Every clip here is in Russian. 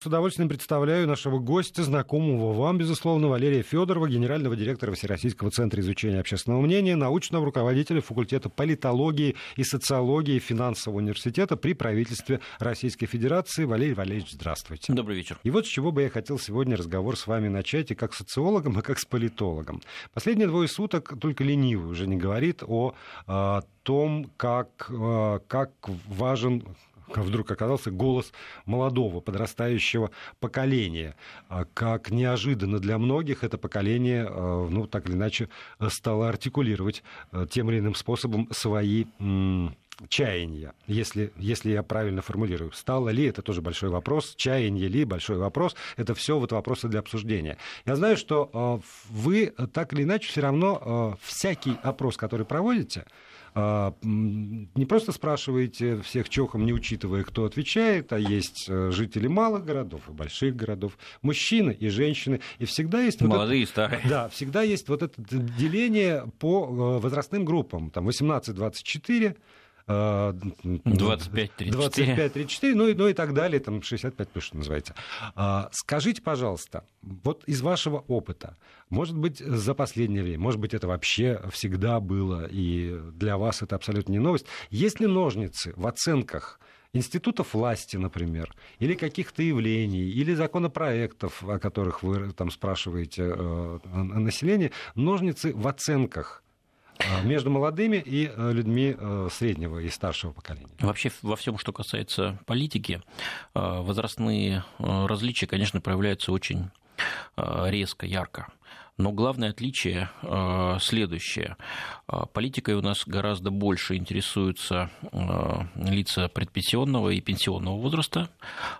С удовольствием представляю нашего гостя, знакомого вам, безусловно, Валерия Федорова, генерального директора Всероссийского центра изучения общественного мнения, научного руководителя факультета политологии и социологии финансового университета при правительстве Российской Федерации. Валерий Валерьевич, здравствуйте. Добрый вечер. И вот с чего бы я хотел сегодня разговор с вами начать, и как социологом, и как с политологом. Последние двое суток только ленивый уже не говорит о, о том, как, как важен вдруг оказался голос молодого подрастающего поколения. А как неожиданно для многих это поколение, э, ну, так или иначе, стало артикулировать э, тем или иным способом свои чаяния, если, если я правильно формулирую. Стало ли, это тоже большой вопрос, чаяние ли, большой вопрос, это все вот вопросы для обсуждения. Я знаю, что вы так или иначе все равно всякий опрос, который проводите, а, не просто спрашиваете всех чохом, не учитывая, кто отвечает, а есть э, жители малых городов и больших городов, мужчины и женщины, и всегда есть... Молодые вот и старые. Да, всегда есть вот это деление по э, возрастным группам, там 18-24, 25-34. 25-34, ну, и, ну и так далее, там 65 плюс, что называется. А, скажите, пожалуйста, вот из вашего опыта, может быть, за последнее время, может быть, это вообще всегда было, и для вас это абсолютно не новость, есть ли ножницы в оценках институтов власти, например, или каких-то явлений, или законопроектов, о которых вы там спрашиваете э, население, ножницы в оценках между молодыми и э, людьми э, среднего и старшего поколения. Вообще во всем, что касается политики, э, возрастные различия, конечно, проявляются очень резко, ярко. Но главное отличие э, следующее. Э, политикой у нас гораздо больше интересуются э, лица предпенсионного и пенсионного возраста,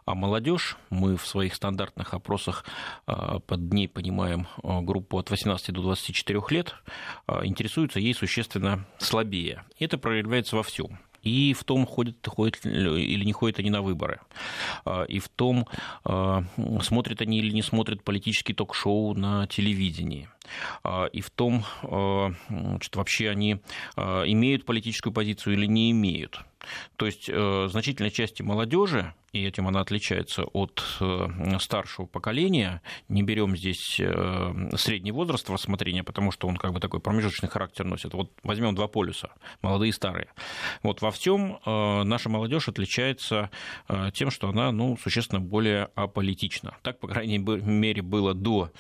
а молодежь, мы в своих стандартных опросах под ней понимаем группу от 18 до 24 лет, интересуются ей существенно слабее. Это проявляется во всем и в том, ходят, ходят или не ходят они на выборы, а, и в том, а, смотрят они или не смотрят политический ток-шоу на телевидении, и в том, что вообще они имеют политическую позицию или не имеют. То есть э, значительной части молодежи и этим она отличается от э, старшего поколения. Не берем здесь э, средний возраст рассмотрения, потому что он как бы такой промежуточный характер носит. Вот возьмем два полюса, молодые и старые. Вот во всем наша молодежь отличается тем, что она ну, существенно более аполитична. Так, по крайней мере, было до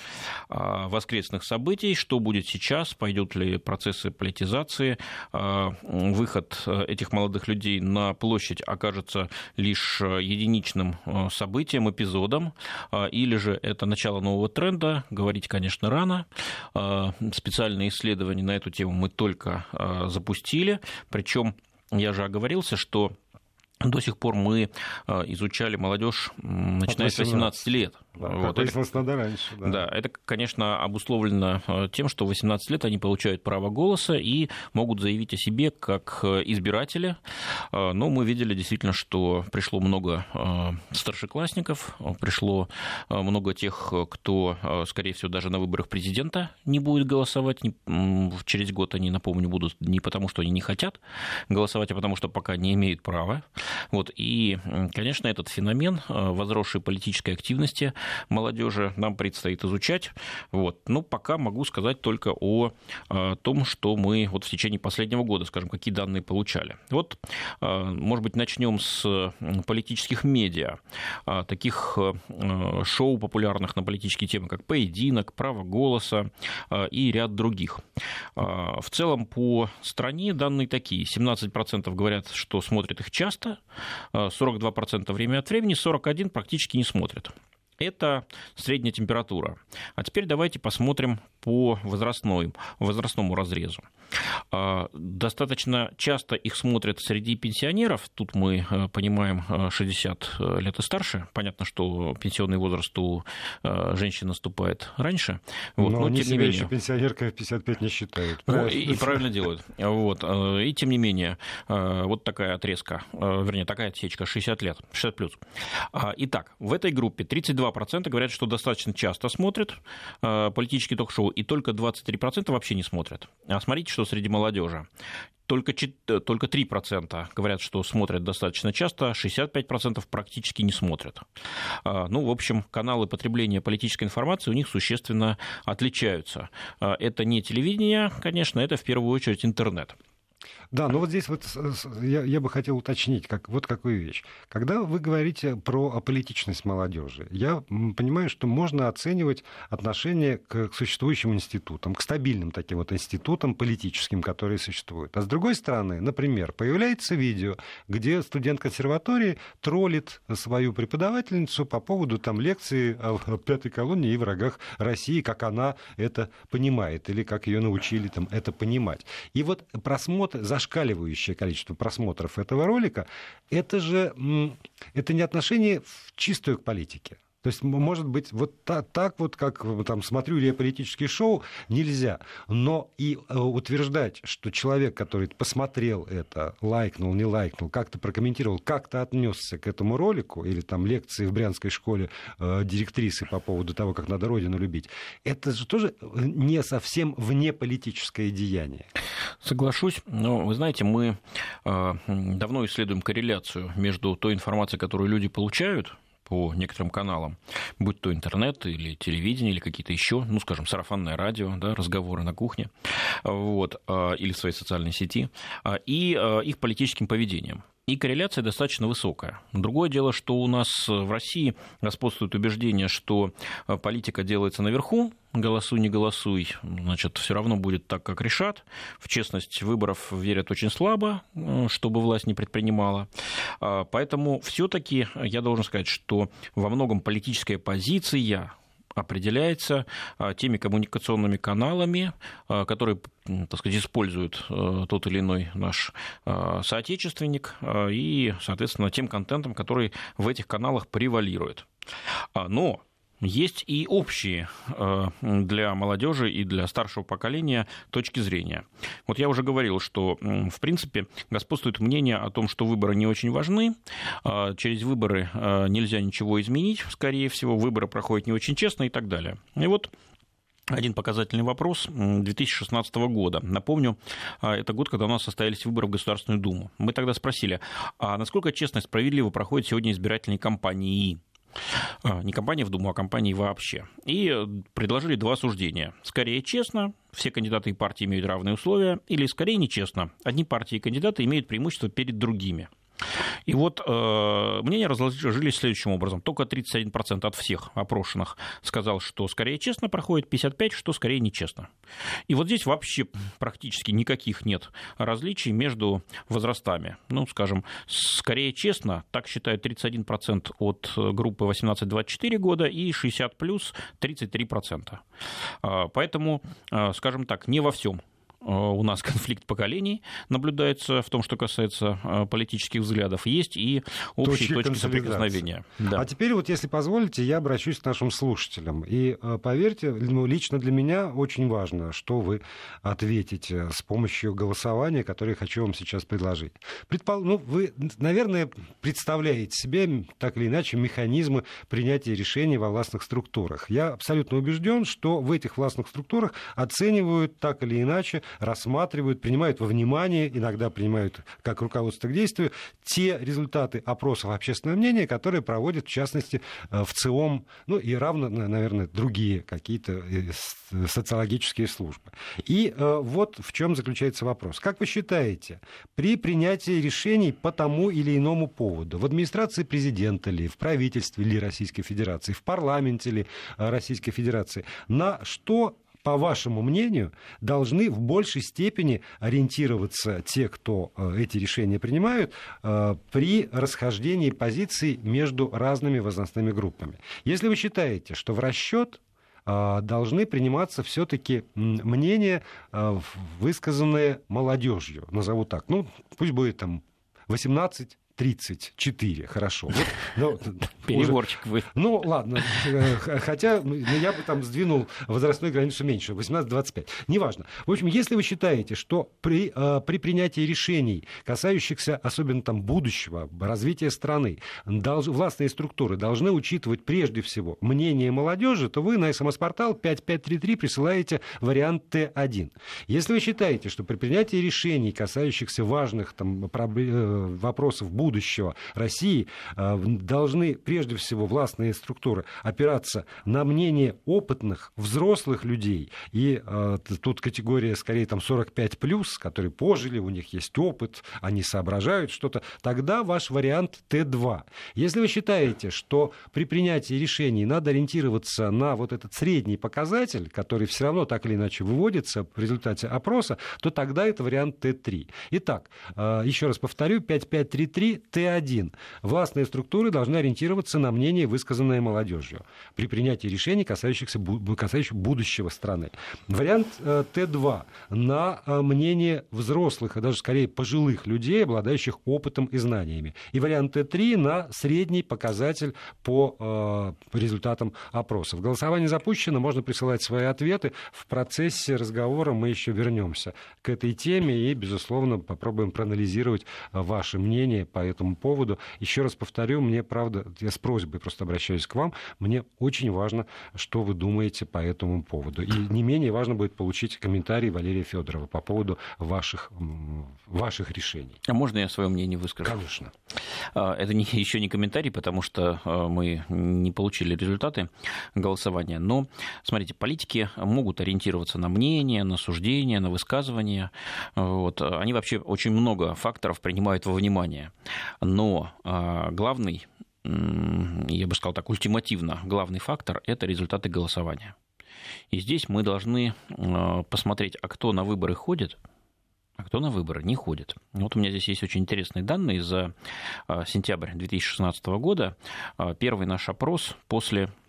воскресных событий. Что будет сейчас? Пойдут ли процессы политизации? Выход этих молодых людей на площадь окажется лишь единственным единичным э, событием, эпизодом, э, или же это начало нового тренда, говорить, конечно, рано. Э, специальные исследования на эту тему мы только запустили, причем я же оговорился, что до сих пор мы изучали молодежь, начиная с 18 лет. Да, вот, как выяснилось, надо раньше. Да. да, это, конечно, обусловлено э, тем, что в 18 лет они получают право голоса и могут заявить о себе как э, избиратели. Э, но мы видели действительно, что пришло много старшеклассников, пришло много тех, кто, скорее всего, даже на выборах президента не будет голосовать. Через год они, напомню, будут не потому, что они не хотят голосовать, а потому что пока не имеют права. Вот. И, конечно, этот феномен возросшей политической активности молодежи нам предстоит изучать. Вот. Но пока могу сказать только о, о том, что мы вот в течение последнего года, скажем, какие данные получали. Вот, э, может быть, начнем с политических медиа, а, таких э, шоу популярных на политические темы, как «Поединок», «Право голоса» э, и ряд других. В целом по стране данные такие. 17% говорят, что смотрят их часто, 42% время от времени, 41% практически не смотрят. Это средняя температура. А теперь давайте посмотрим по возрастной, возрастному разрезу. А, достаточно часто их смотрят среди пенсионеров. Тут мы э, понимаем 60 э, э, лет и старше. Понятно, что пенсионный возраст у женщин наступает раньше. Вот. Но, Но тем не менее... в 55 не считают. Ну, и, и правильно делают. Вот. И тем не менее, вот такая отрезка, вернее, такая отсечка 60 лет, 60 плюс. Итак, в этой группе 32% говорят, что достаточно часто смотрят политический ток-шоу что и только 23% вообще не смотрят. А смотрите, что среди молодежи только, только 3% говорят, что смотрят достаточно часто, 65% практически не смотрят. А, ну, в общем, каналы потребления политической информации у них существенно отличаются. А, это не телевидение, конечно, это в первую очередь интернет. Да, но вот здесь вот я, я бы хотел уточнить как, вот какую вещь. Когда вы говорите про аполитичность молодежи, я понимаю, что можно оценивать отношение к, к существующим институтам, к стабильным таким вот институтам политическим, которые существуют. А с другой стороны, например, появляется видео, где студент консерватории троллит свою преподавательницу по поводу там лекции о пятой колонии и врагах России, как она это понимает, или как ее научили там это понимать. И вот просмотр, за зашкаливающее количество просмотров этого ролика, это же это не отношение в чистую к политике. То есть, может быть, вот так, так вот, как там, смотрю я политические шоу, нельзя. Но и э, утверждать, что человек, который посмотрел это, лайкнул, не лайкнул, как-то прокомментировал, как-то отнесся к этому ролику, или там лекции в брянской школе э, директрисы по поводу того, как надо Родину любить, это же тоже не совсем внеполитическое деяние. Соглашусь. Но, вы знаете, мы э, давно исследуем корреляцию между той информацией, которую люди получают, по некоторым каналам, будь то интернет или телевидение, или какие-то еще, ну, скажем, сарафанное радио, да, разговоры на кухне, вот, а, или в своей социальной сети, а, и а, их политическим поведением. И корреляция достаточно высокая. Другое дело, что у нас в России господствует убеждение, что политика делается наверху, голосуй, не голосуй, значит, все равно будет так, как решат. В честность выборов верят очень слабо, чтобы власть не предпринимала. Поэтому все-таки я должен сказать, что во многом политическая позиция определяется а, теми коммуникационными каналами, а, которые, так сказать, используют а, тот или иной наш соотечественник, и, соответственно, тем контентом, который в этих каналах превалирует. Но есть и общие э, для молодежи и для старшего поколения точки зрения. Вот я уже говорил, что, в принципе, господствует мнение о том, что выборы не очень важны, а через выборы э, нельзя ничего изменить, скорее всего, выборы проходят не очень честно и так далее. И вот один показательный вопрос 2016 года. Напомню, э, это год, когда у нас состоялись выборы в Государственную Думу. Мы тогда спросили, а насколько честно и справедливо проходят сегодня избирательные кампании? А, не компании в Думу, а компании вообще. И предложили два суждения. Скорее честно, все кандидаты и партии имеют равные условия, или скорее нечестно, одни партии и кандидаты имеют преимущество перед другими. И вот э, мнения разложились следующим образом. Только 31% от всех опрошенных сказал, что скорее честно проходит, 55% что скорее нечестно. И вот здесь вообще практически никаких нет различий между возрастами. Ну, скажем, скорее честно, так считают 31% от группы 18-24 года и 60 плюс 33%. А, поэтому, э, скажем так, не во всем Э, у нас конфликт поколений наблюдается в том, что касается э, политических взглядов. Есть и общие точки, точки соприкосновения. Да. А теперь вот, если позволите, я обращусь к нашим слушателям. И э, поверьте, ну, лично для меня очень важно, что вы ответите с помощью голосования, которое я хочу вам сейчас предложить. Предпол... Ну, вы, наверное, представляете себе так или иначе механизмы принятия решений во властных структурах. Я абсолютно убежден, что в этих властных структурах оценивают так или иначе рассматривают, принимают во внимание, иногда принимают как руководство к действию, те результаты опросов общественного мнения, которые проводят, в частности, э, в ЦИОМ, ну и равно, наверное, другие какие-то э, социологические службы. И э, вот в чем заключается вопрос. Как вы считаете, при принятии решений по тому или иному поводу, в администрации президента ли, в правительстве ли Российской Федерации, в парламенте ли Российской Федерации, на что по вашему мнению, должны в большей степени ориентироваться те, кто э, эти решения принимают, э, при расхождении позиций между разными возрастными группами? Если вы считаете, что в расчет э, должны приниматься все-таки мнения, высказанные молодежью, назову так. Ну, пусть будет там 18 34, хорошо. Вот, ну, Переборчик вы. Ну, ладно. Э, хотя ну, я бы там сдвинул возрастную границу меньше, 18-25. Неважно. В общем, если вы считаете, что при, э, при принятии решений, касающихся особенно там будущего, развития страны, долж... властные структуры должны учитывать прежде всего мнение молодежи, то вы на смс-портал 5533 присылаете вариант Т1. Если вы считаете, что при принятии решений, касающихся важных там, э, вопросов будущего России, э, должны прежде всего властные структуры опираться на мнение опытных, взрослых людей, и э, тут категория скорее там 45 плюс, которые пожили, у них есть опыт, они соображают что-то, тогда ваш вариант Т2. Если вы считаете, что при принятии решений надо ориентироваться на вот этот средний показатель, который все равно так или иначе выводится в результате опроса, то тогда это вариант Т3. Итак, э, еще раз повторю, 5533 Т1. Властные структуры должны ориентироваться на мнение, высказанное молодежью при принятии решений, касающихся касающихся будущего страны. Вариант э, Т2 на э, мнение взрослых, а даже скорее пожилых людей, обладающих опытом и знаниями. И вариант Т3 на средний показатель по результатам опросов. Голосование запущено, можно присылать свои ответы. В процессе разговора мы еще вернемся к этой теме и, безусловно, попробуем проанализировать ваше мнение по этому поводу. Еще раз повторю, мне, правда, я с просьбой просто обращаюсь к вам, мне очень важно, что вы думаете по этому поводу. И не менее важно будет получить комментарий Валерия Федорова по поводу ваших, ваших решений. А можно я свое мнение выскажу? Конечно. А, это не, еще не комментарий, потому что а, мы не получили результаты голосования. Но, смотрите, политики могут ориентироваться на мнение, на суждения, на высказывания. Вот. Они вообще очень много факторов принимают во внимание. Но а, главный, я бы сказал так, ультимативно главный фактор – это результаты голосования. И здесь мы должны посмотреть, а кто на выборы ходит, а кто на выборы не ходит. Вот у меня здесь есть очень интересные данные за сентябрь 2016 года. Первый наш опрос после Э,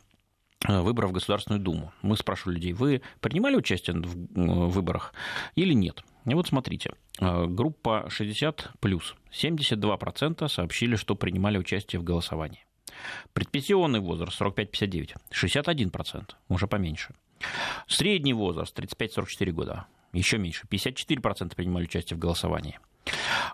выборов в Государственную Думу. Мы спрашивали людей, вы принимали участие в э, выборах или нет? И вот смотрите, э, группа 60 плюс, 72% сообщили, что принимали участие в голосовании. Предпенсионный возраст 45-59, 61%, уже поменьше. Средний возраст 35-44 года, еще меньше, 54% принимали участие в голосовании.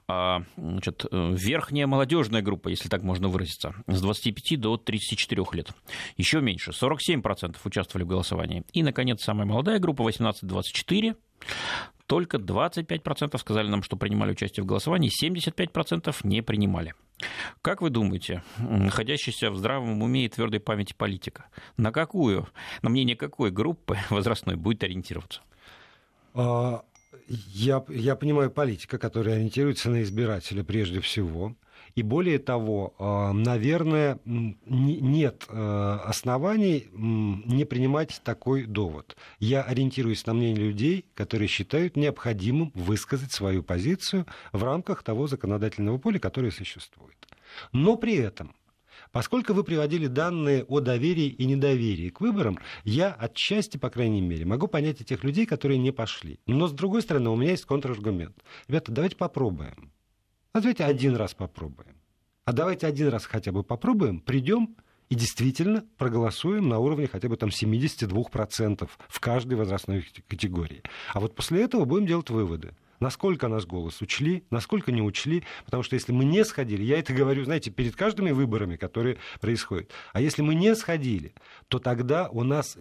А, значит, э, верхняя молодежная группа, если так можно выразиться, с 25 до 34 лет. Еще меньше, 47% участвовали в голосовании. И, наконец, самая молодая группа, 18-24, только 25% сказали нам, что принимали участие в голосовании, 75% не принимали. Как вы думаете, находящийся в здравом уме и твердой памяти политика, на какую, на мнение какой группы возрастной будет ориентироваться? А, я, я понимаю политика, которая ориентируется на избирателя прежде всего. И более того, а, наверное, нет э, оснований не принимать такой довод. Я ориентируюсь на мнение людей, которые считают необходимым высказать свою позицию в рамках того законодательного поля, которое существует. Но при этом Поскольку вы приводили данные о доверии и недоверии к выборам, я отчасти, по крайней мере, могу понять этих людей, которые не пошли. Но, с другой стороны, у меня есть контраргумент. Ребята, давайте попробуем. А давайте один раз попробуем. А давайте один раз хотя бы попробуем, придем и действительно проголосуем на уровне хотя бы там 72% в каждой возрастной категории. А вот после этого будем делать выводы насколько наш голос учли, насколько не учли, потому что если мы не сходили, я это говорю, знаете, перед каждыми выборами, которые происходят, а если мы не сходили, то тогда у нас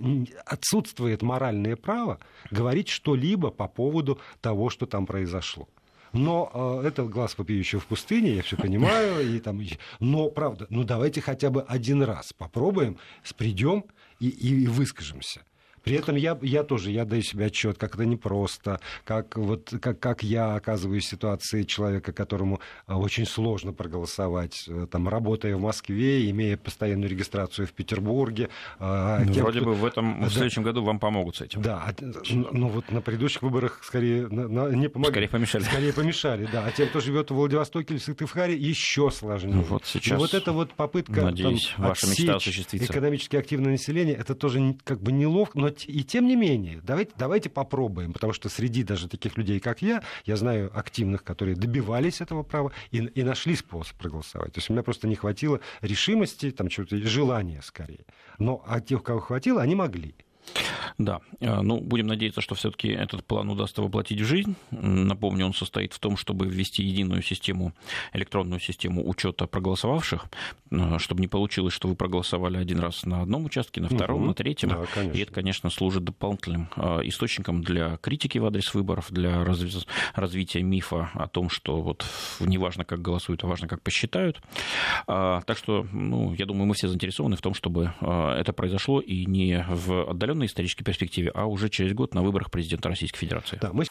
отсутствует моральное право говорить что-либо по поводу того, что там произошло. Но э, это глаз вопиющего в пустыне, я все понимаю. И там, но, правда, ну давайте хотя бы один раз попробуем, придем и, и, и выскажемся. При этом я, я тоже, я даю себе отчет, как это непросто, как, вот, как, как я оказываюсь в ситуации человека, которому э, очень сложно проголосовать, э, там, работая в Москве, имея постоянную регистрацию в Петербурге. Э, ну, тем, вроде кто... бы в этом, да, в следующем году вам помогут с этим. Да, а, ну вот на предыдущих выборах скорее на, не помогли. Скорее помешали. Скорее помешали, да. А тем, кто живет в Владивостоке или Сыктывкаре, еще сложнее. Ну, вот сейчас. И вот эта вот попытка Надеюсь, там, ваша мечта осуществится. экономически активное население, это тоже как бы неловко, но и тем не менее, давайте, давайте попробуем, потому что среди даже таких людей, как я, я знаю активных, которые добивались этого права и, и нашли способ проголосовать. То есть у меня просто не хватило решимости, там, чего-то, желания скорее. Но а тех, кого хватило, они могли. Да, э, ну, будем надеяться, что все-таки этот план удастся воплотить в жизнь. Напомню, он состоит в том, чтобы ввести единую систему, электронную систему учета проголосовавших, э, чтобы не получилось, что вы проголосовали один раз на одном участке, на втором, угу. на третьем. Да, конечно. И это, конечно, служит дополнительным э, источником для критики в адрес выборов, для развития мифа о том, что вот не важно, как голосуют, а важно, как посчитают. А, так что, ну, я думаю, мы все заинтересованы в том, чтобы это произошло и не в отдаленной исторической перспективе, а уже через год на выборах президента Российской Федерации. Да, мы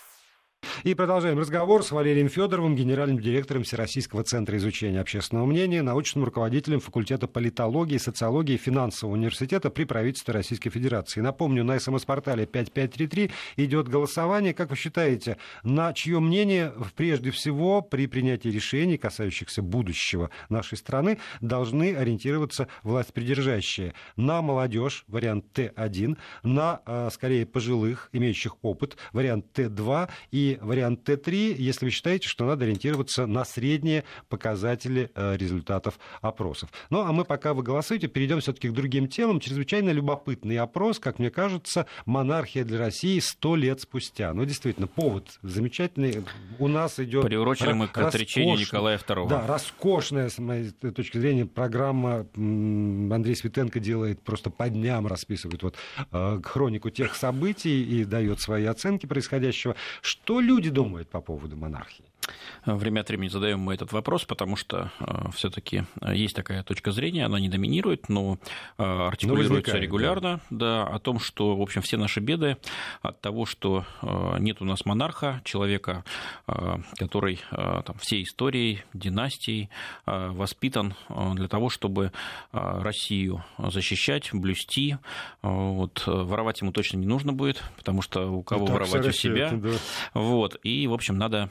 и продолжаем разговор с Валерием Федоровым, генеральным директором Всероссийского центра изучения общественного мнения, научным руководителем факультета политологии, социологии и финансового университета при правительстве Российской Федерации. Напомню, на СМС-портале 5533 идет голосование. Как вы считаете, на чье мнение прежде всего при принятии решений, касающихся будущего нашей страны, должны ориентироваться власть придержащие? На молодежь, вариант Т1, на, э, скорее, пожилых, имеющих опыт, вариант Т2 и вариант Т3, если вы считаете, что надо ориентироваться на средние показатели э, результатов опросов. Ну, а мы, пока вы голосуете, перейдем все-таки к другим темам. Чрезвычайно любопытный опрос, как мне кажется, монархия для России сто лет спустя. Ну, действительно, повод замечательный. У нас идет... Приурочили мы к отречению Николая II. Да, роскошная, с моей точки зрения, программа Андрей Светенко делает просто по дням, расписывает вот э, хронику тех событий и дает свои оценки происходящего. Что люди думают по поводу монархии? Время от времени задаем мы этот вопрос, потому что э, все-таки э, есть такая точка зрения, она не доминирует, но э, артикулируется но регулярно, да. да, о том, что, в общем, все наши беды от того, что нет у нас монарха, человека, который там, всей историей, династией воспитан для того, чтобы Россию защищать, блюсти. Вот, воровать ему точно не нужно будет, потому что у кого ну, воровать у себя. да. Вот, и, в общем, надо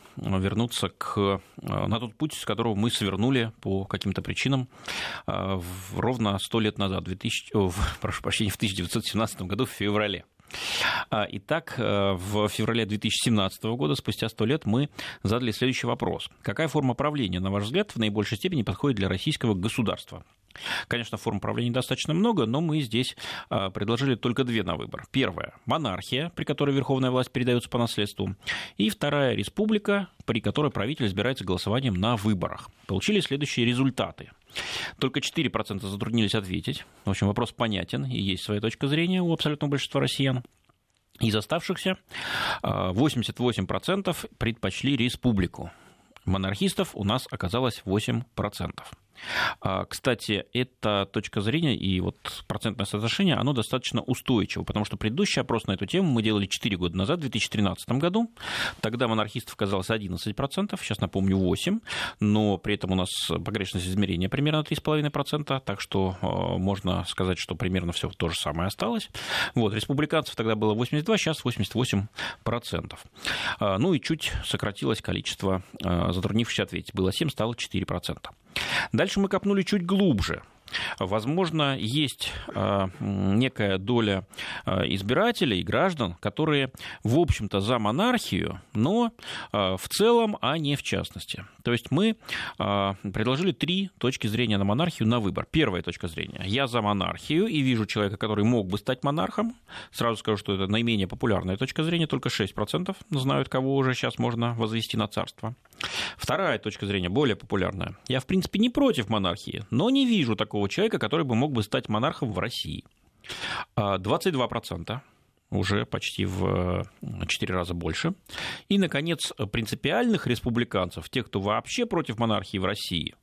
вернуться к, э, на тот путь, с которого мы свернули по каким-то причинам э, ровно сто лет назад, 2000, о, прошу прощения, в 1917 году в феврале. А, итак, э, в феврале 2017 года, спустя сто лет, мы задали следующий вопрос. Какая форма правления, на ваш взгляд, в наибольшей степени подходит для российского государства? Конечно, форм правления достаточно много, но мы здесь а, предложили только две на выбор. Первая – монархия, при которой верховная власть передается по наследству. И вторая – республика, при которой правитель избирается голосованием на выборах. Получили следующие результаты. Только 4% затруднились ответить. В общем, вопрос понятен, и есть своя точка зрения у абсолютного большинства россиян. Из оставшихся 88% а, предпочли республику. Монархистов у нас оказалось 8%. А, кстати, эта точка зрения и вот процентное соотношение, оно достаточно устойчиво, потому что предыдущий опрос на эту тему мы делали 4 года назад, в 2013 году. Тогда монархистов казалось 11%, сейчас напомню 8%, но при этом у нас погрешность измерения примерно 3,5%, так что а, можно сказать, что примерно все то же самое осталось. Вот, республиканцев тогда было 82, сейчас 88%. А, ну и чуть сократилось количество затруднившихся ответить. Было 7, стало 4%. Дальше мы копнули чуть глубже. Возможно, есть а, некая доля а, избирателей граждан, которые, в общем-то, за монархию, но а, в целом, а не в частности. То есть мы предложили три точки зрения на монархию на выбор. Первая точка зрения. Я за монархию и вижу человека, который мог бы стать монархом. Сразу скажу, что это наименее популярная точка зрения, только 6% знают, кого уже сейчас можно возвести на царство. Вторая точка зрения, более популярная. Я, в принципе, не против монархии, но не вижу такого человека, который бы мог бы стать монархом в России. 22% а, уже почти в 4 раза больше. И, наконец, принципиальных республиканцев, тех, кто вообще против монархии в России,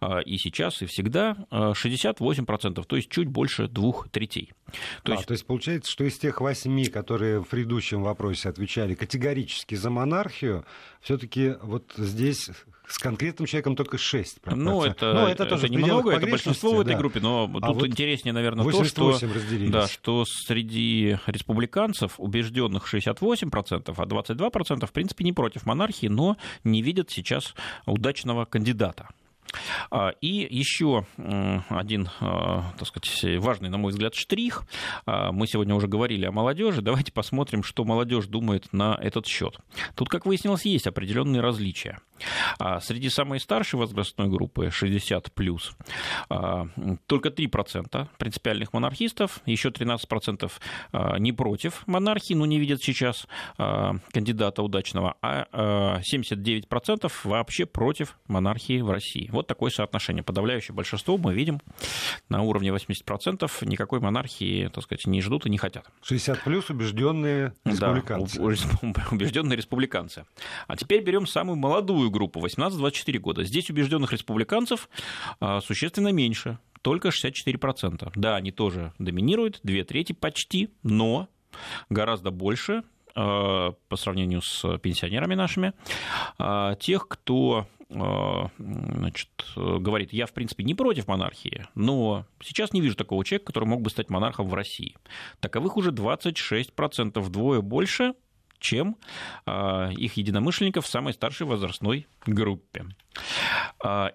а, и сейчас, и всегда, 68%, то есть чуть больше двух третей. То, а, есть... то есть получается, что из тех восьми, которые в предыдущем вопросе отвечали категорически за монархию, все-таки вот здесь с конкретным человеком только 6. Ну, это, но это, тоже это немного, это большинство в этой группе, но а тут вот интереснее, наверное, то, что, да, что среди республиканцев убежденных 68%, а 22% в принципе не против монархии, но не видят сейчас удачного кандидата. А, и еще один, а, так сказать, важный, на мой взгляд, штрих. А, мы сегодня уже говорили о молодежи. Давайте посмотрим, что молодежь думает на этот счет. Тут, как выяснилось, есть определенные различия. Среди самой старшей возрастной группы, 60 плюс, только 3% принципиальных монархистов, еще 13% не против монархии, но не видят сейчас кандидата удачного, а 79% вообще против монархии в России. Вот такое соотношение. Подавляющее большинство мы видим на уровне 80%. Никакой монархии, так сказать, не ждут и не хотят. 60 плюс убежденные республиканцы. Да, убежденные республиканцы. А теперь берем самую молодую группу, 18-24 года. Здесь убежденных республиканцев а, существенно меньше, только 64%. Да, они тоже доминируют, две трети почти, но гораздо больше а, по сравнению с пенсионерами нашими, а, тех, кто значит, говорит, я, в принципе, не против монархии, но сейчас не вижу такого человека, который мог бы стать монархом в России. Таковых уже 26%, вдвое больше, чем их единомышленников в самой старшей возрастной группе.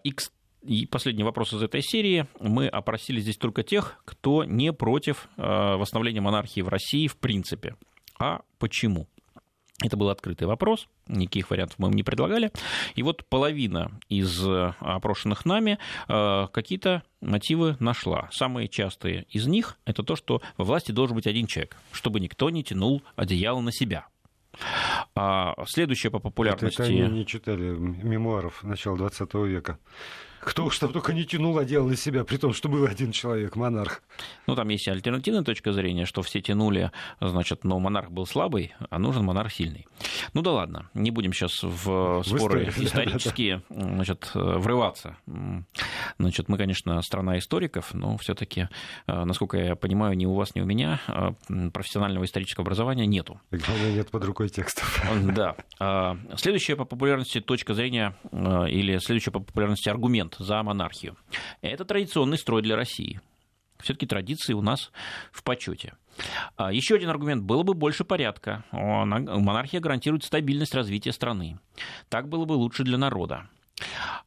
И, и последний вопрос из этой серии. Мы опросили здесь только тех, кто не против восстановления монархии в России в принципе. А почему? Это был открытый вопрос, никаких вариантов мы им не предлагали. И вот половина из э, опрошенных нами э, какие-то мотивы нашла. Самые частые из них – это то, что во власти должен быть один человек, чтобы никто не тянул одеяло на себя. А следующее по популярности... Это они не читали мемуаров начала 20 века. Кто уж там только не тянул, а делал на себя, при том, что был один человек, монарх. Ну, там есть альтернативная точка зрения, что все тянули, значит, но монарх был слабый, а нужен монарх сильный. Ну да ладно, не будем сейчас в споры в исторические значит, врываться. Значит, мы, конечно, страна историков, но все-таки, э, насколько я понимаю, ни у вас, ни у меня э, профессионального исторического образования нету. И главное, нет под рукой текстов. Да. А, следующая по популярности точка зрения э, или следующая по популярности аргумент аргумент за монархию. Это традиционный строй для России. Все-таки традиции у нас в почете. А, Еще один аргумент. Было бы больше порядка. Монархия гарантирует стабильность развития страны. Так было бы лучше для народа.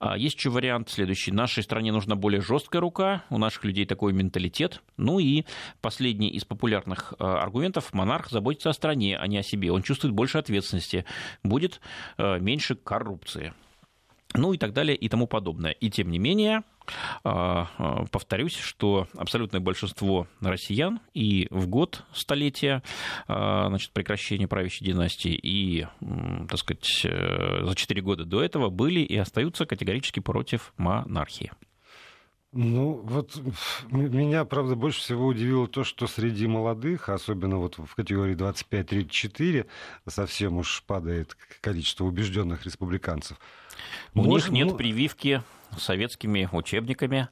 А, есть еще вариант следующий. Нашей стране нужна более жесткая рука, у наших людей такой менталитет. Ну и последний из популярных а, аргументов. Монарх заботится о стране, а не о себе. Он чувствует больше ответственности. Будет меньше коррупции ну и так далее и тому подобное. И тем не менее, а, а, повторюсь, что абсолютное большинство россиян и в год столетия а, значит, прекращения правящей династии, и, так сказать, э, за 4 года до этого были и остаются категорически против монархии. Ну, вот меня, правда, больше всего удивило то, что среди молодых, особенно вот в категории 25-34, совсем уж падает количество убежденных республиканцев. У Может, них нет ну... прививки советскими учебниками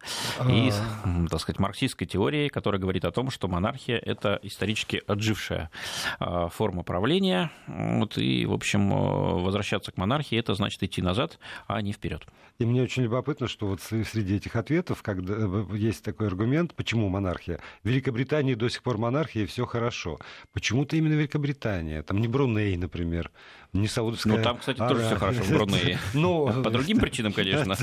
и, а. так сказать, марксистской теорией, которая говорит о том, что монархия – это исторически отжившая а, форма правления. Вот, и, в общем, э, возвращаться к монархии – это значит идти назад, а не вперед. И мне очень любопытно, что вот среди этих ответов когда э, есть такой аргумент, почему монархия. В Великобритании до сих пор монархия, и все хорошо. Почему-то именно Великобритания. Там не Бруней, например, не Саудовская Ну, там, кстати, тоже все хорошо в Брунее. По другим причинам, конечно.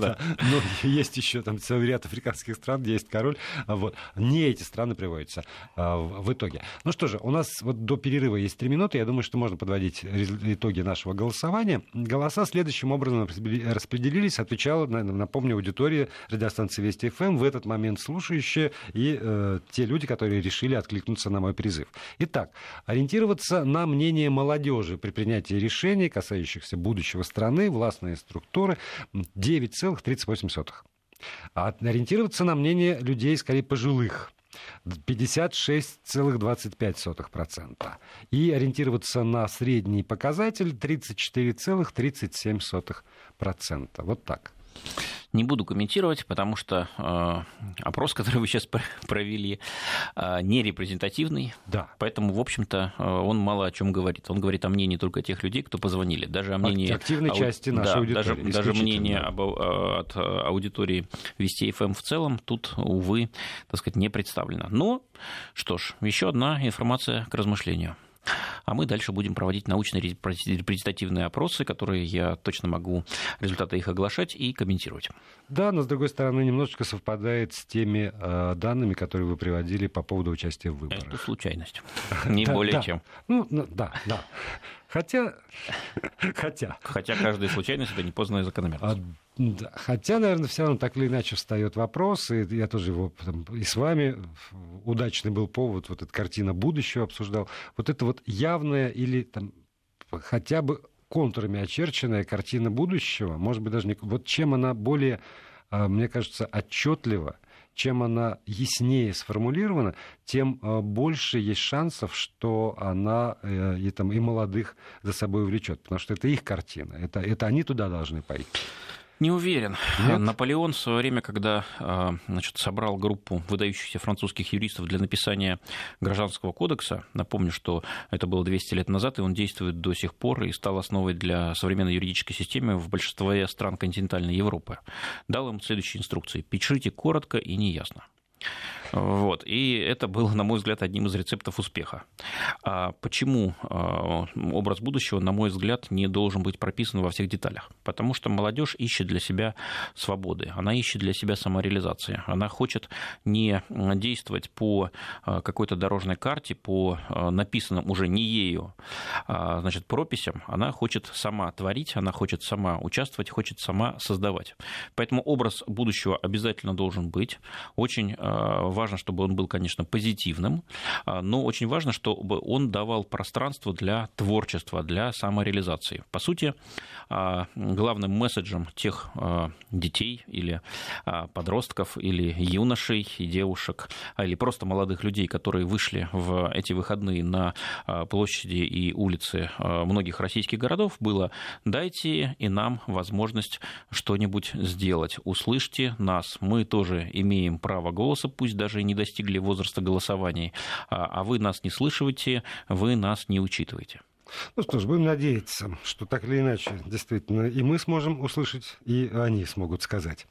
Да, Но есть еще там целый ряд африканских стран, где есть король. А вот. Не эти страны приводятся а, в итоге. Ну что же, у нас вот до перерыва есть три минуты. Я думаю, что можно подводить итоги нашего голосования. Голоса следующим образом распределились. Отвечала, напомню, аудитория радиостанции Вести ФМ, в этот момент слушающие и э, те люди, которые решили откликнуться на мой призыв. Итак, ориентироваться на мнение молодежи при принятии решений, касающихся будущего страны, властные структуры, 9 9,38. А ориентироваться на мнение людей, скорее, пожилых. 56,25%. И ориентироваться на средний показатель 34,37%. Вот так. Не буду комментировать, потому что э, опрос, который вы сейчас провели, э, не репрезентативный. Да. Поэтому, в общем-то, э, он мало о чем говорит. Он говорит о мнении только тех людей, кто позвонили. Даже о мнении... Активной ау... части нашей да, аудитории. Даже, даже мнение об, э, от аудитории Вести ФМ в целом тут, увы, так сказать, не представлено. Но, что ж, еще одна информация к размышлению. А мы дальше будем проводить научные репрезентативные опросы, которые я точно могу результаты их оглашать и комментировать. Да, но с другой стороны немножечко совпадает с теми э, данными, которые вы приводили по поводу участия в выборах. Это случайность, не более чем. Ну, ну, да, да. Хотя... Хотя... Хотя каждая случайность — это непознанная закономерность. А, да. Хотя, наверное, все равно так или иначе встает вопрос, и я тоже его там, и с вами удачный был повод, вот эта картина будущего обсуждал. Вот это вот явная или там хотя бы контурами очерченная картина будущего, может быть, даже не... Вот чем она более, а, мне кажется, отчетлива, чем она яснее сформулирована, тем э, больше есть шансов, что она э, и, там, и молодых за собой увлечет. Потому что это их картина. Это, это они туда должны пойти. Не уверен. Нет? Наполеон в свое время, когда а, значит, собрал группу выдающихся французских юристов для написания гражданского кодекса, напомню, что это было 200 лет назад, и он действует до сих пор и стал основой для современной юридической системы в большинстве стран континентальной Европы, дал им следующие инструкции. Пишите коротко и неясно. Вот. И это было, на мой взгляд, одним из рецептов успеха. А почему а, образ будущего, на мой взгляд, не должен быть прописан во всех деталях? Потому что молодежь ищет для себя свободы, она ищет для себя самореализации. Она хочет не действовать по а, какой-то дорожной карте, по а, написанным уже не ею значит, прописям, она хочет сама творить, она хочет сама участвовать, хочет сама создавать. Поэтому образ будущего обязательно должен быть. Очень важно, чтобы он был, конечно, позитивным, а, но очень важно, чтобы он давал пространство для творчества, для самореализации. По сути, а, главным месседжем тех а, детей или подростков, или юношей и девушек, или просто молодых людей, которые вышли в эти выходные на площади и улицы многих российских городов, было «дайте и нам возможность что-нибудь сделать, услышьте нас, мы тоже имеем право голоса, пусть даже даже не достигли возраста голосования, а, а вы нас не слышите, вы нас не учитываете. Ну что ж, будем надеяться, что так или иначе, действительно, и мы сможем услышать, и они смогут сказать.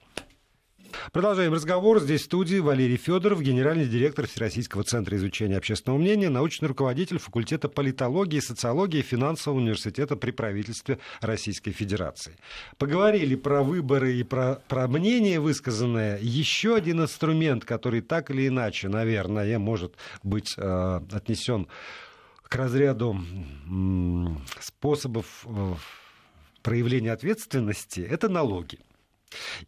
Продолжаем разговор. Здесь в студии Валерий Федоров, генеральный директор Всероссийского центра изучения общественного мнения, научный руководитель факультета политологии, социологии финансового университета при правительстве Российской Федерации. Поговорили про выборы и про, про мнение высказанное. Еще один инструмент, который так или иначе, наверное, может быть э, отнесен к разряду э, способов э, проявления ответственности, это налоги.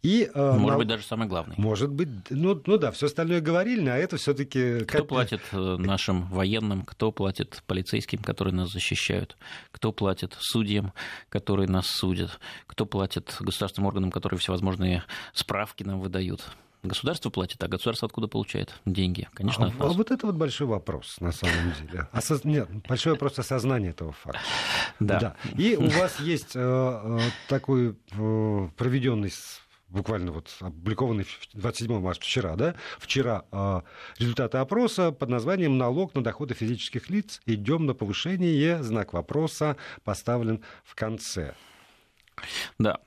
И, э, может на... быть, даже самый главный. Может быть, ну, ну да, все остальное говорили, а это все-таки. Кто платит э, нашим военным, кто платит полицейским, которые нас защищают, кто платит судьям, которые нас судят, кто платит государственным органам, которые всевозможные справки нам выдают. Государство платит, а государство откуда получает деньги? Конечно, а. А вот это вот большой вопрос, на самом деле. Осоз... Нет, большой вопрос осознания этого факта. Да. да. И у вас есть э, э такой э, проведенный буквально вот опубликованный 27 марта вчера, да, вчера э, результаты опроса под названием «Налог на доходы физических лиц. Идем на повышение». Знак вопроса поставлен в конце. Да,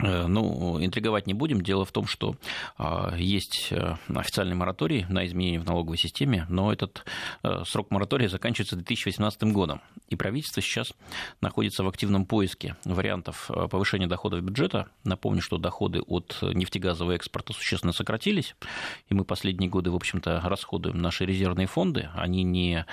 ну, интриговать не будем. Дело в том, что а, есть э, официальный мораторий на изменения в налоговой системе, но этот э, срок моратория заканчивается 2018 годом. И правительство сейчас находится в активном поиске вариантов повышения доходов бюджета. Напомню, что доходы от нефтегазового экспорта существенно сократились, и мы последние годы, в общем-то, расходуем наши резервные фонды. Они не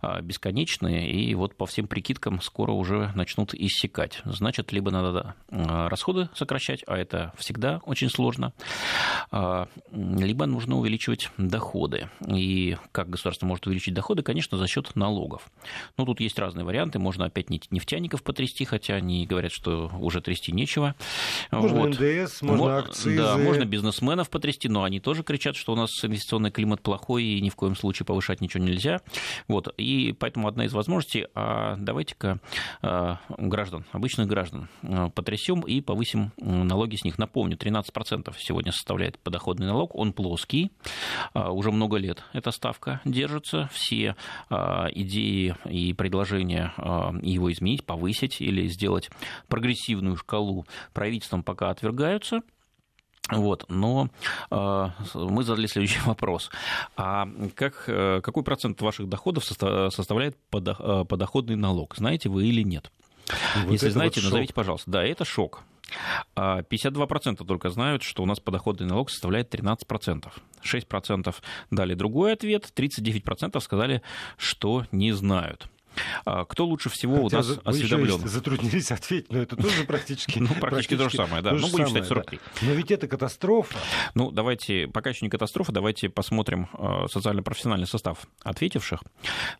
а, бесконечные, и вот по всем прикидкам скоро уже начнут иссякать. Значит, либо надо расходы сократить, сокращать, а это всегда очень сложно, а, либо нужно увеличивать доходы. И как государство может увеличить доходы? Конечно, за счет налогов. Ну, тут есть разные варианты. Можно опять нефтяников потрясти, хотя они говорят, что уже трясти нечего. Можно вот. НДС, можно акцизы. Да, можно бизнесменов потрясти, но они тоже кричат, что у нас инвестиционный климат плохой, и ни в коем случае повышать ничего нельзя. Вот. И поэтому одна из возможностей, а давайте-ка а, граждан, обычных граждан а, потрясем и повысим налоги с них. Напомню, 13% сегодня составляет подоходный налог, он плоский, а, уже много лет эта ставка держится, все а, идеи и предложения а, его изменить, повысить или сделать прогрессивную шкалу правительством пока отвергаются. Вот, но э, мы задали следующий вопрос. А как, э, какой процент ваших доходов составляет э, подоходный налог? Знаете вы или нет? Вот Если знаете, вот назовите, пожалуйста. Да, это шок. 52% а только знают, что у нас подоходный налог составляет 13%. 6% дали другой ответ, 39% сказали, что не знают. А кто лучше всего Хотя у нас осведомлен? Вы затруднились ответить, но это тоже практически... Ну, практически то же самое, да. Ну, будем считать 43. Но ведь это катастрофа. Ну, давайте, пока еще не катастрофа, давайте посмотрим э, социально-профессиональный состав ответивших.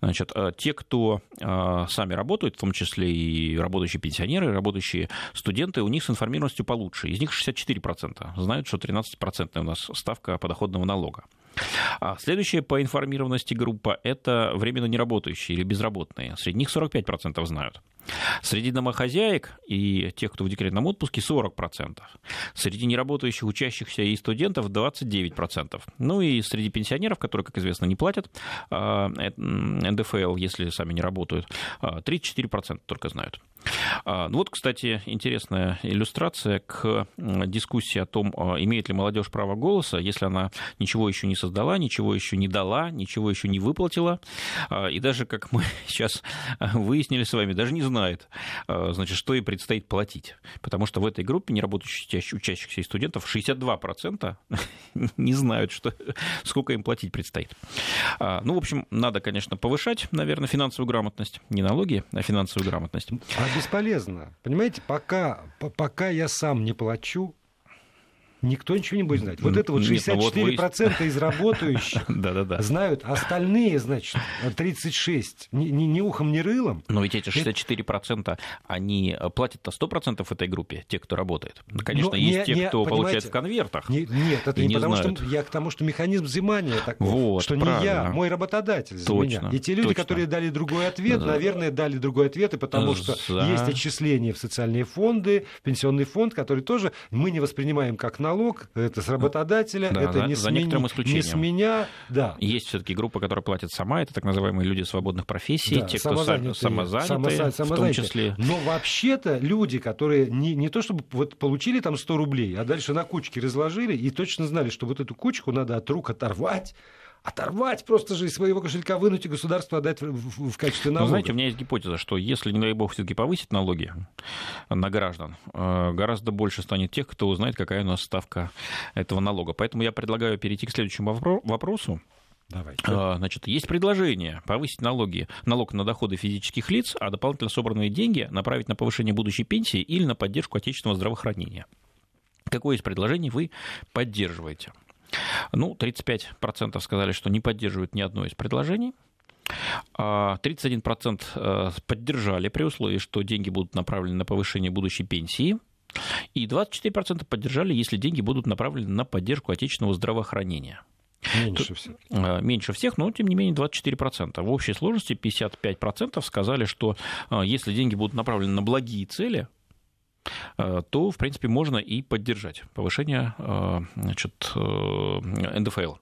Значит, э, те, кто сами работают, в том числе и работающие пенсионеры, и работающие студенты, у них с информированностью получше. Из них 64% знают, что 13% у нас ставка подоходного налога. А следующая по информированности группа – это временно неработающие или безработные. Среди них 45% знают. Среди домохозяек и тех, кто в декретном отпуске, 40%. Среди неработающих учащихся и студентов 29%. Ну и среди пенсионеров, которые, как известно, не платят а, НДФЛ, если сами не работают, 34% а, только знают. А, ну вот, кстати, интересная иллюстрация к дискуссии о том, имеет ли молодежь право голоса, если она ничего еще не создала, ничего еще не дала, ничего еще не выплатила. И даже, как мы сейчас выяснили с вами, даже не знает, э, значит, что ей предстоит платить. Потому что в этой группе неработающих учащихся и студентов 62% не знают, что, сколько им платить предстоит. А, ну, в общем, надо, конечно, повышать, наверное, финансовую грамотность. Не налоги, а финансовую грамотность. А бесполезно. Понимаете, пока, пока я сам не плачу, Никто ничего не будет знать. Вот это вот 64% Нет, ну вот вы... из работающих знают, остальные, значит, 36, ни, ни, ухом, ни рылом. Но ведь эти 64%, они платят-то 100% этой группе, те, кто работает. Конечно, Но есть те, кто получает в конвертах. Не, нет, это не, потому, что я к тому, что механизм взимания такой, что не я, мой работодатель за меня. И те люди, которые дали другой ответ, наверное, дали другой ответ, и потому что за... есть отчисления в социальные фонды, в пенсионный фонд, который тоже мы не воспринимаем как налог, налог, это с работодателя, да, это за, не, с, за некоторым исключением. не с меня. Да. Есть все-таки группа, которая платит сама, это так называемые люди свободных профессий, да, те, кто самозанятые, самозанятые, самозанятые, в том числе. Но вообще-то люди, которые не, не то чтобы вот получили там 100 рублей, а дальше на кучки разложили и точно знали, что вот эту кучку надо от рук оторвать, оторвать просто же из своего кошелька, вынуть и государству отдать в, в, качестве налога. Ну, знаете, у меня есть гипотеза, что если, не дай бог, все-таки повысить налоги на граждан, э, гораздо больше станет тех, кто узнает, какая у нас ставка этого налога. Поэтому я предлагаю перейти к следующему вопросу. Давайте. А, значит, есть предложение повысить налоги, налог на доходы физических лиц, а дополнительно собранные деньги направить на повышение будущей пенсии или на поддержку отечественного здравоохранения. Какое из предложений вы поддерживаете? Ну, 35% сказали, что не поддерживают ни одно из предложений. 31% а, э, поддержали при условии, что деньги будут направлены на повышение будущей пенсии. И 24% поддержали, если деньги будут направлены на поддержку отечественного здравоохранения. Меньше всех. А, меньше всех, но тем не менее 24%. В общей сложности 55% сказали, что а, если деньги будут направлены на благие цели, Э, то, в принципе, можно и поддержать повышение э, значит, э, НДФЛ.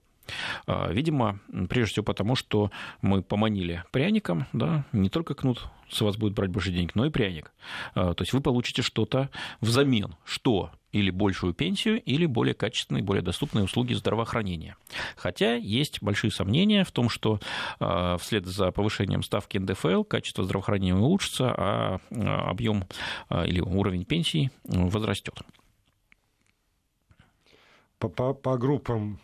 Видимо, прежде всего потому, что мы поманили пряником, да, не только кнут с вас будет брать больше денег, но и пряник. То есть вы получите что-то взамен. Что? или большую пенсию, или более качественные, более доступные услуги здравоохранения. Хотя есть большие сомнения в том, что э, вслед за повышением ставки НДФЛ качество здравоохранения улучшится, а объем или уровень пенсий возрастет. По, по, по группам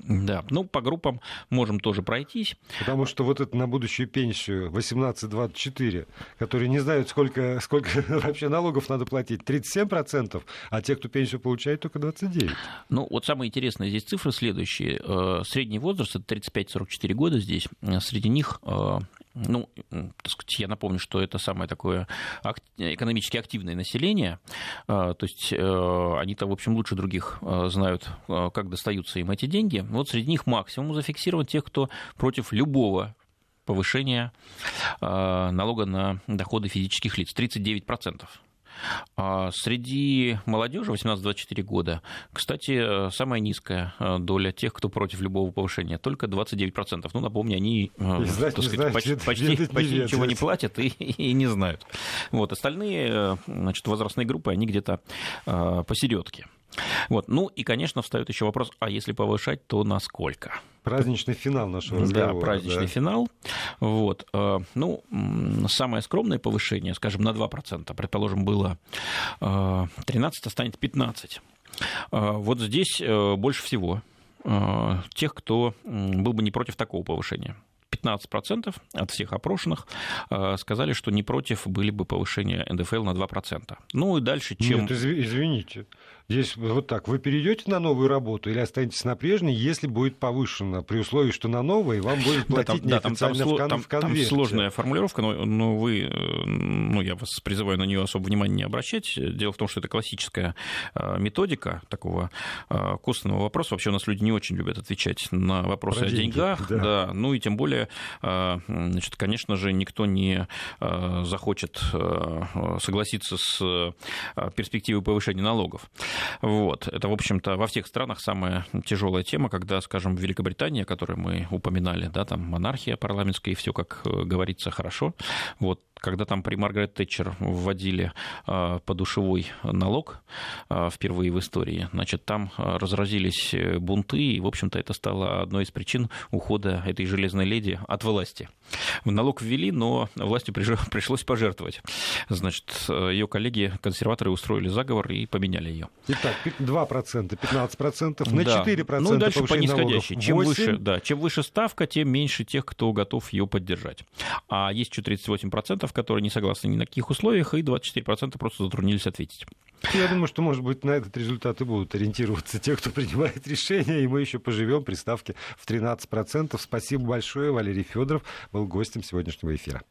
да, ну, по группам можем тоже пройтись. Потому что вот это на будущую пенсию 18-24, которые не знают, сколько, сколько вообще налогов надо платить, 37%, а те, кто пенсию получает, только 29%. Ну, вот самые интересные здесь цифры следующие. Э, средний возраст, это 35-44 года здесь, среди них э, ну, так сказать, я напомню, что это самое такое экономически активное население, а, то есть э, они-то, в общем, лучше других э, знают, э, как достаются им эти деньги. Вот среди них максимум зафиксирован тех, кто против любого повышения налога на доходы физических лиц, 39%. А среди молодежи 18-24 года, кстати, самая низкая э, доля тех, кто против любого повышения, только 29%. Ну, напомню, они э, знать, так сказать, почти, почти, почти ничего не платят и, и не знают. Вот, остальные э, значит, возрастные группы, они где-то посередке. Вот. Ну и, конечно, встает еще вопрос, а если повышать, то насколько? Праздничный финал нашего разговора. Да, праздничный да. финал. Вот. Э, ну, самое скромное повышение, скажем, на 2%, предположим, было 13, а станет 15. Э, вот здесь э, больше всего тех, кто был бы не против такого повышения. 15% от всех опрошенных э, сказали, что не против были бы повышения НДФЛ на 2%. Ну и дальше, чем... Нет, извините. Здесь вот так, вы перейдете на новую работу или останетесь на прежней, если будет повышено, при условии, что на новой вам будет платить да, там, неофициально да, там, в, кон, там, в Там сложная формулировка, но, но вы, э, ну, я вас призываю на нее особо внимания не обращать. Дело в том, что это классическая э, методика такого костного вопроса. Вообще у нас люди не очень любят отвечать на вопросы Про о деньги, деньгах. Да. да. Ну и тем более, значит, конечно же, никто не захочет согласиться с перспективой повышения налогов. Вот. Это, в общем-то, во всех странах самая тяжелая тема, когда, скажем, в Великобритании, о которой мы упоминали, да, там монархия парламентская, и все, как э, говорится, хорошо. Вот когда там при Маргарет Тэтчер вводили а, подушевой налог а, впервые в истории, значит, там а, разразились э, бунты, и, в общем-то, это стало одной из причин ухода этой железной леди от власти. Налог ввели, но властью пришлось пожертвовать. Значит, ее коллеги, консерваторы, устроили заговор и поменяли ее. Итак, 2%, 15%, на да. 4% Ну и дальше по нисходящей. Чем выше, да, чем выше ставка, тем меньше тех, кто готов ее поддержать. А есть еще 38%, которые не согласны ни на каких условиях, и 24% просто затруднились ответить. Я думаю, что, может быть, на этот результат и будут ориентироваться те, кто принимает решения, и мы еще поживем при ставке в 13%. Спасибо большое. Валерий Федоров был гостем сегодняшнего эфира.